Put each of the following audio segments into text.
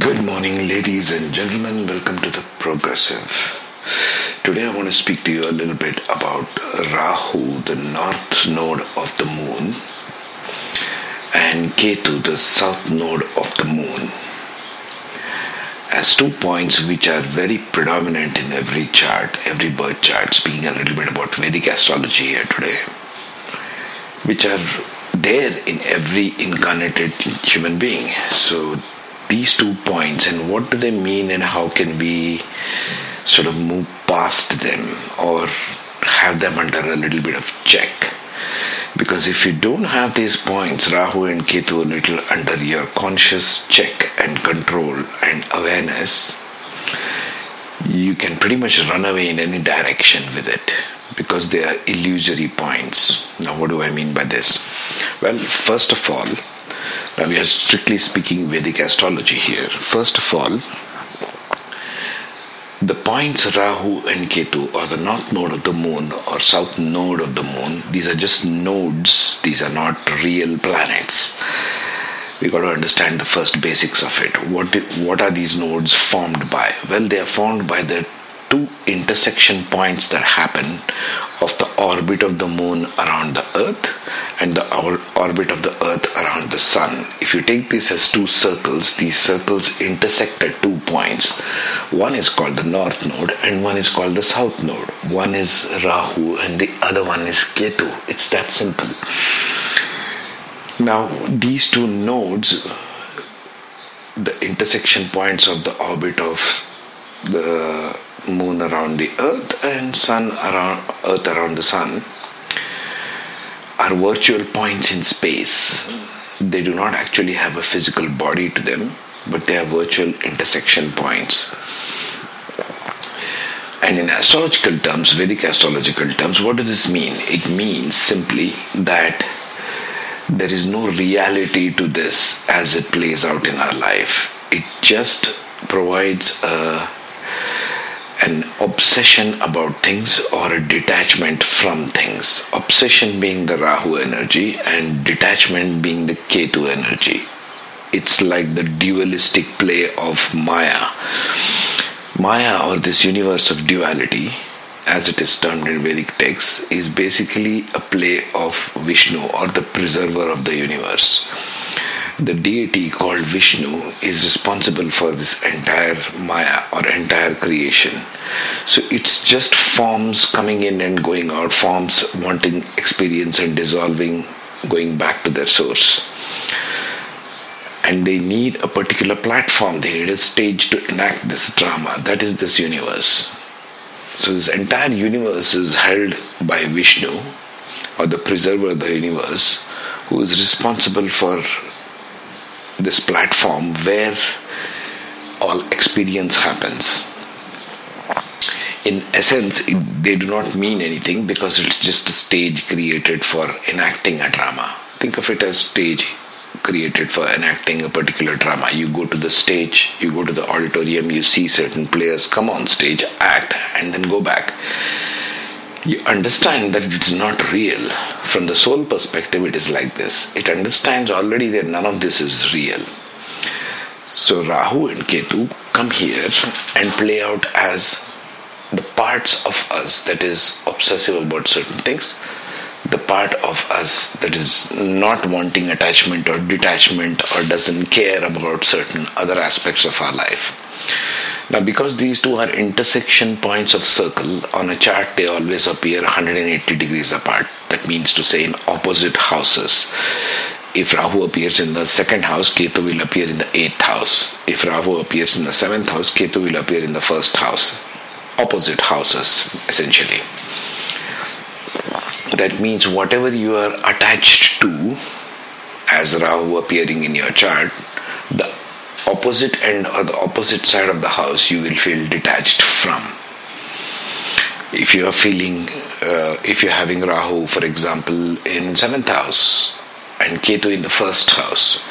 Good morning, ladies and gentlemen. Welcome to the Progressive. Today, I want to speak to you a little bit about Rahu, the north node of the moon, and Ketu, the south node of the moon, as two points which are very predominant in every chart, every birth chart. Speaking a little bit about Vedic astrology here today, which are there in every incarnated human being. So, these two points and what do they mean and how can we sort of move past them or have them under a little bit of check? Because if you don't have these points rahu and ketu a little under your conscious check and control and awareness you can pretty much run away in any direction with it because they are illusory points. Now what do i mean by this? Well first of all now we are strictly speaking Vedic astrology here. First of all, the points Rahu and Ketu or the north node of the moon or south node of the moon, these are just nodes, these are not real planets. We got to understand the first basics of it. What what are these nodes formed by? Well, they are formed by the two intersection points that happen of the orbit of the moon around the earth and the orbit of the earth around the sun. If you take this as two circles, these circles intersect at two points. One is called the north node and one is called the south node. One is Rahu and the other one is Ketu. It's that simple. Now, these two nodes, the intersection points of the orbit of the moon around the earth and sun around earth around the sun are virtual points in space. They do not actually have a physical body to them but they are virtual intersection points. And in astrological terms vedic astrological terms what does this mean? It means simply that there is no reality to this as it plays out in our life. It just provides a an obsession about things or a detachment from things. Obsession being the Rahu energy and detachment being the Ketu energy. It's like the dualistic play of Maya. Maya, or this universe of duality, as it is termed in Vedic texts, is basically a play of Vishnu or the preserver of the universe the deity called Vishnu is responsible for this entire Maya or entire creation. So it's just forms coming in and going out, forms wanting experience and dissolving, going back to their source. And they need a particular platform, they need a stage to enact this drama. That is this universe. So this entire universe is held by Vishnu or the preserver of the universe who is responsible for this platform where all experience happens. In essence, it, they do not mean anything because it's just a stage created for enacting a drama. Think of it as stage created for enacting a particular drama. You go to the stage, you go to the auditorium, you see certain players come on stage, act, and then go back. You understand that it's not real. From the soul perspective, it is like this. It understands already that none of this is real. So Rahu and Ketu come here and play out as the parts of us that is obsessive about certain things, the part of us that is not wanting attachment or detachment or doesn't care about certain other aspects of our life. Now, because these two are intersection points of circle, on a chart they always appear 180 degrees apart. That means to say in opposite houses. If Rahu appears in the second house, Ketu will appear in the eighth house. If Rahu appears in the seventh house, Ketu will appear in the first house. Opposite houses, essentially. That means whatever you are attached to, as Rahu appearing in your chart, opposite end or the opposite side of the house you will feel detached from. If you are feeling uh, if you're having rahu for example in seventh house and ketu in the first house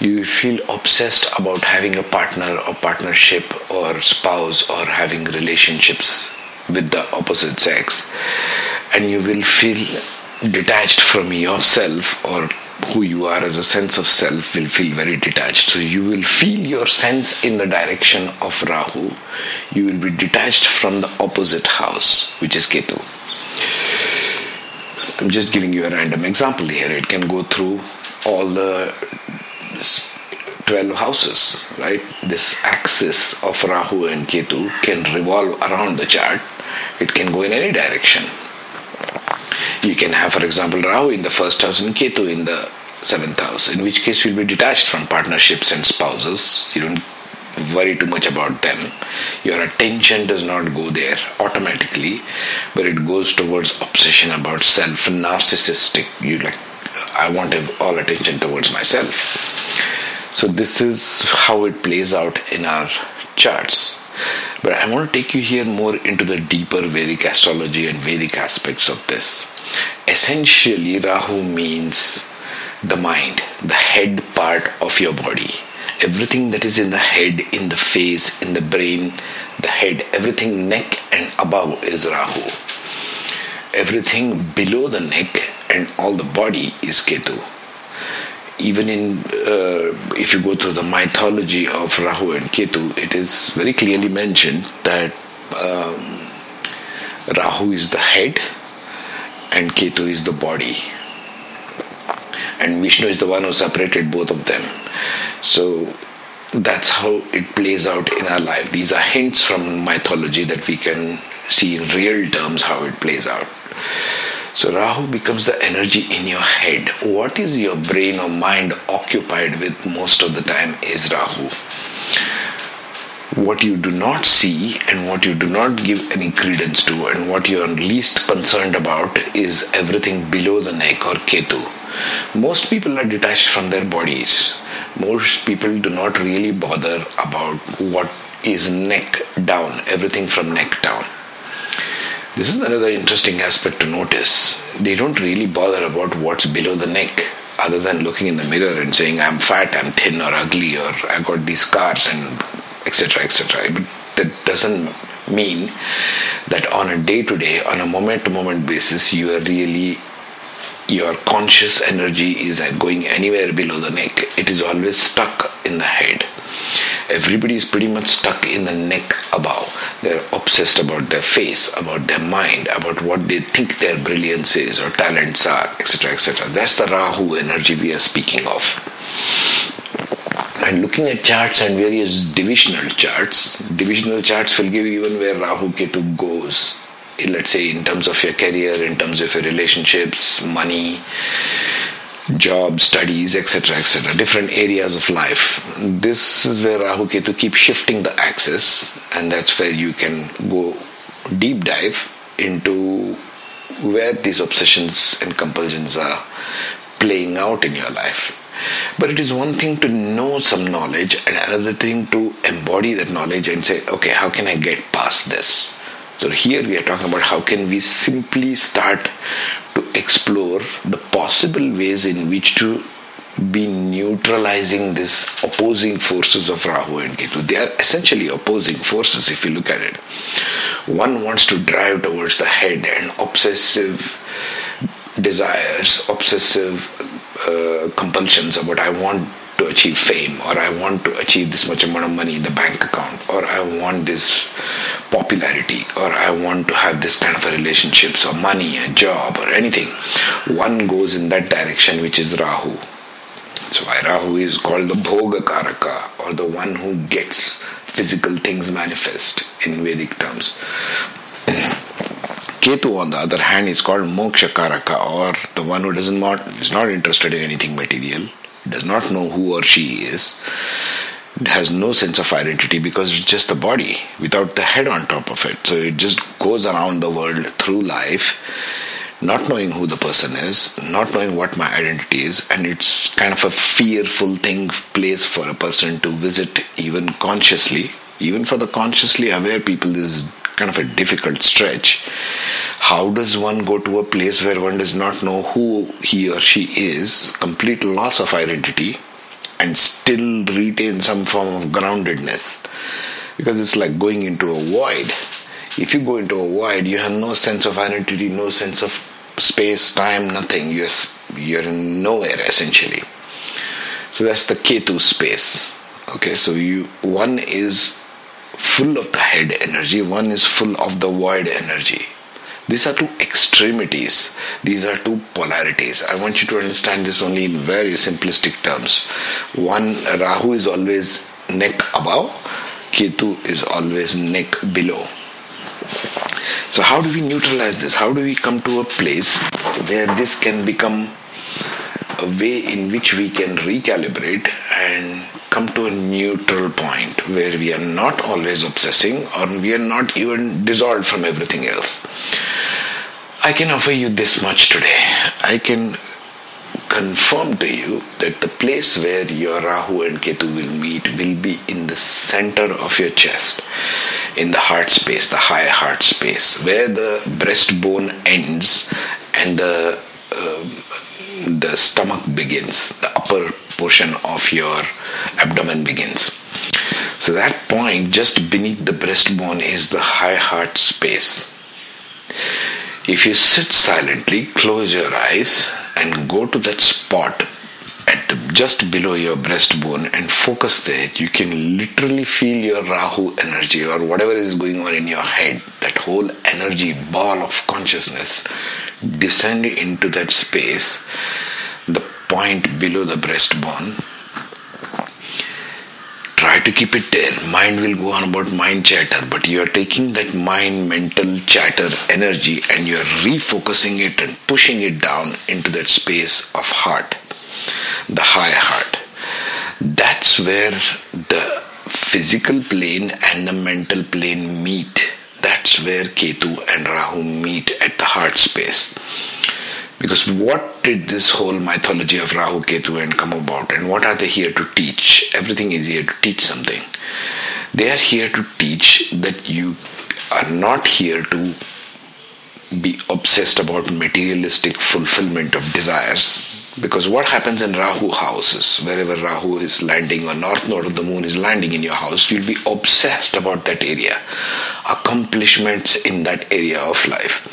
you feel obsessed about having a partner or partnership or spouse or having relationships with the opposite sex. And you will feel detached from yourself or who you are as a sense of self will feel very detached. So you will feel your sense in the direction of Rahu. You will be detached from the opposite house, which is Ketu. I'm just giving you a random example here. It can go through all the 12 houses, right? This axis of Rahu and Ketu can revolve around the chart. It can go in any direction. You can have, for example, Rahu in the first house and Ketu in the seventh house, in which case you'll be detached from partnerships and spouses. You don't worry too much about them. Your attention does not go there automatically, but it goes towards obsession about self, narcissistic. You like, I want all attention towards myself. So, this is how it plays out in our charts. But I want to take you here more into the deeper Vedic astrology and Vedic aspects of this. Essentially, Rahu means the mind, the head part of your body. Everything that is in the head, in the face, in the brain, the head, everything neck and above is Rahu. Everything below the neck and all the body is Ketu. Even in, uh, if you go through the mythology of Rahu and Ketu, it is very clearly mentioned that um, Rahu is the head and Ketu is the body. And Vishnu is the one who separated both of them. So that's how it plays out in our life. These are hints from mythology that we can see in real terms how it plays out. So Rahu becomes the energy in your head. What is your brain or mind occupied with most of the time is Rahu what you do not see and what you do not give any credence to and what you are least concerned about is everything below the neck or ketu. Most people are detached from their bodies. Most people do not really bother about what is neck down everything from neck down. This is another interesting aspect to notice. They don't really bother about what's below the neck other than looking in the mirror and saying i'm fat i'm thin or ugly or i got these scars and etc., etc. But that doesn't mean that on a day to day, on a moment to moment basis, you are really your conscious energy is uh, going anywhere below the neck. It is always stuck in the head. Everybody is pretty much stuck in the neck above. They're obsessed about their face, about their mind, about what they think their brilliance is or talents are, etc. etc. That's the Rahu energy we are speaking of and looking at charts and various divisional charts, divisional charts will give you even where Rahu Ketu goes. Let's say in terms of your career, in terms of your relationships, money, job, studies, etc., etc., different areas of life. This is where Rahu Ketu keep shifting the axis, and that's where you can go deep dive into where these obsessions and compulsions are playing out in your life. But it is one thing to know some knowledge and another thing to embody that knowledge and say, okay, how can I get past this? So here we are talking about how can we simply start to explore the possible ways in which to be neutralizing these opposing forces of Rahu and Ketu. They are essentially opposing forces if you look at it. One wants to drive towards the head and obsessive desires, obsessive uh, compulsions about I want to achieve fame or I want to achieve this much amount of money in the bank account or I want this popularity or I want to have this kind of a relationships or money, a job or anything. One goes in that direction which is Rahu. So why Rahu is called the Bhoga Karaka or the one who gets physical things manifest in Vedic terms. Ketu, on the other hand, is called Moksha Karaka, or the one who doesn't want, is not interested in anything material, does not know who or she is, has no sense of identity because it's just the body without the head on top of it. So it just goes around the world through life, not knowing who the person is, not knowing what my identity is, and it's kind of a fearful thing, place for a person to visit even consciously. Even for the consciously aware people, this is kind of a difficult stretch. How does one go to a place where one does not know who he or she is, complete loss of identity, and still retain some form of groundedness? Because it's like going into a void. If you go into a void, you have no sense of identity, no sense of space, time, nothing. You're you're in nowhere essentially. So that's the Ketu space. Okay, so you one is full of the head energy, one is full of the void energy. These are two extremities. These are two polarities. I want you to understand this only in very simplistic terms. One, Rahu is always neck above, Ketu is always neck below. So, how do we neutralize this? How do we come to a place where this can become a way in which we can recalibrate and come to a neutral point where we are not always obsessing or we are not even dissolved from everything else? I can offer you this much today. I can confirm to you that the place where your Rahu and Ketu will meet will be in the center of your chest, in the heart space, the high heart space, where the breastbone ends and the uh, the stomach begins, the upper portion of your abdomen begins. So that point just beneath the breastbone is the high heart space. If you sit silently, close your eyes, and go to that spot at the, just below your breastbone and focus there, you can literally feel your Rahu energy or whatever is going on in your head, that whole energy ball of consciousness descend into that space, the point below the breastbone try to keep it there. Mind will go on about mind chatter, but you are taking that mind mental chatter energy and you are refocusing it and pushing it down into that space of heart, the high heart. That's where the physical plane and the mental plane meet. That's where Ketu and Rahu meet at the heart space. Because what did this whole mythology of Rahu Ketu and come about, and what are they here to teach? Everything is here to teach something. They are here to teach that you are not here to be obsessed about materialistic fulfillment of desires. Because what happens in Rahu houses, wherever Rahu is landing or north node of the moon is landing in your house, you'll be obsessed about that area, accomplishments in that area of life.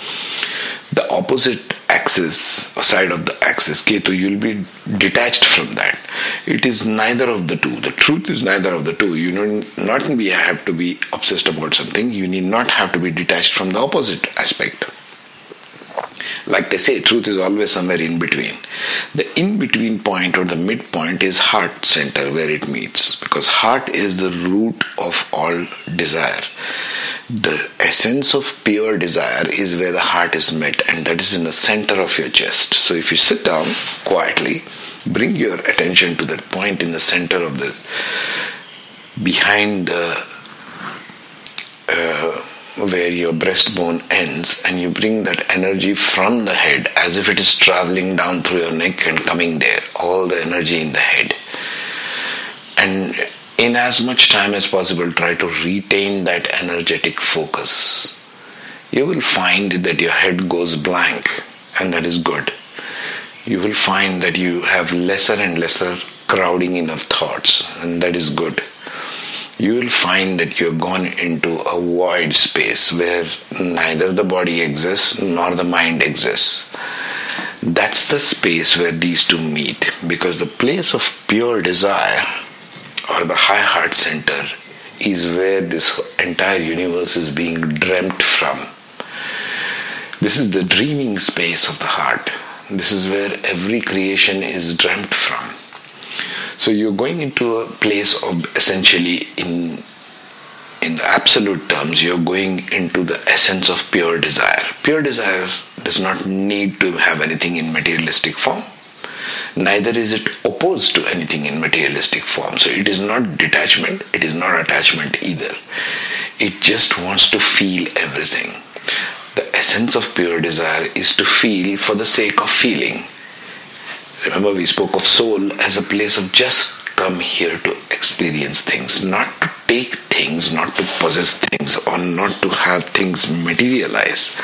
The opposite axis or side of the axis ketu you'll be detached from that. It is neither of the two. The truth is neither of the two. You need not be have to be obsessed about something. You need not have to be detached from the opposite aspect. Like they say truth is always somewhere in between. The in between point or the midpoint is heart center where it meets because heart is the root of all desire the essence of pure desire is where the heart is met, and that is in the center of your chest. So, if you sit down quietly, bring your attention to that point in the center of the behind the uh, where your breastbone ends, and you bring that energy from the head as if it is traveling down through your neck and coming there, all the energy in the head. And in as much time as possible, try to retain that energetic focus. You will find that your head goes blank, and that is good. You will find that you have lesser and lesser crowding in of thoughts, and that is good. You will find that you have gone into a void space where neither the body exists nor the mind exists. That's the space where these two meet because the place of pure desire or the high heart center is where this entire universe is being dreamt from. This is the dreaming space of the heart. This is where every creation is dreamt from. So you're going into a place of essentially in in the absolute terms, you're going into the essence of pure desire. Pure desire does not need to have anything in materialistic form neither is it opposed to anything in materialistic form. So it is not detachment, it is not attachment either. It just wants to feel everything. The essence of pure desire is to feel for the sake of feeling. Remember, we spoke of soul as a place of just come here to experience things, not to take things, not to possess things, or not to have things materialize.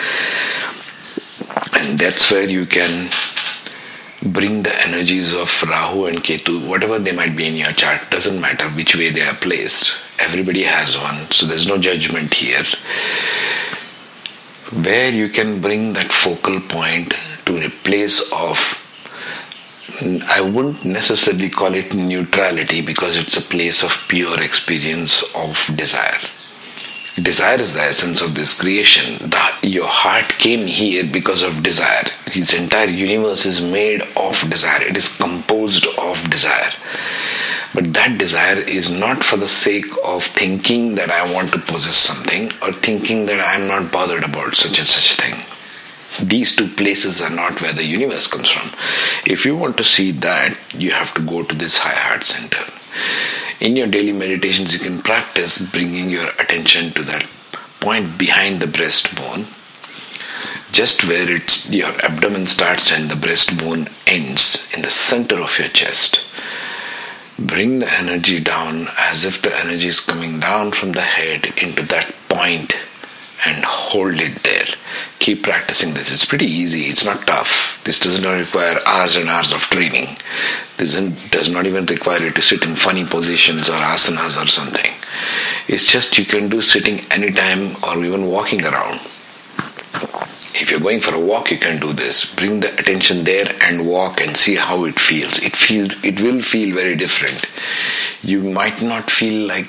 And that's where you can bring the energies of Rahu and Ketu, whatever they might be in your chart, doesn't matter which way they are placed. Everybody has one, so there's no judgment here. Where you can bring that focal point to a place of I wouldn't necessarily call it neutrality because it's a place of pure experience of desire. Desire is the essence of this creation. The, your heart came here because of desire. Its entire universe is made of desire, it is composed of desire. But that desire is not for the sake of thinking that I want to possess something or thinking that I am not bothered about such and such a thing. These two places are not where the universe comes from. If you want to see that, you have to go to this high heart center in your daily meditations, you can practice bringing your attention to that point behind the breastbone, just where it's your abdomen starts and the breastbone ends in the center of your chest. Bring the energy down as if the energy is coming down from the head into that point and hold it there. Keep practicing this. It's pretty easy. It's not tough. This does not require hours and hours of training. This does not even require you to sit in funny positions or asanas or something. It's just you can do sitting anytime or even walking around. If you're going for a walk, you can do this. Bring the attention there and walk and see how it feels. It feels it will feel very different. You might not feel like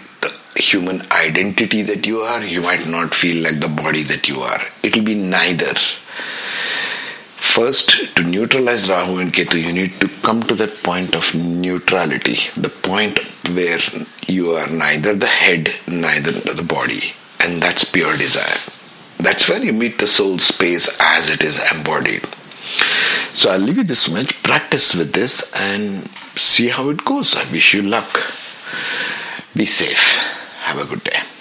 human identity that you are, you might not feel like the body that you are. It'll be neither. First, to neutralize Rahu and Ketu, you need to come to that point of neutrality, the point where you are neither the head, neither the body, and that's pure desire. That's where you meet the soul space as it is embodied. So I'll leave you this much. Practice with this and see how it goes. I wish you luck. Be safe. Have a good day.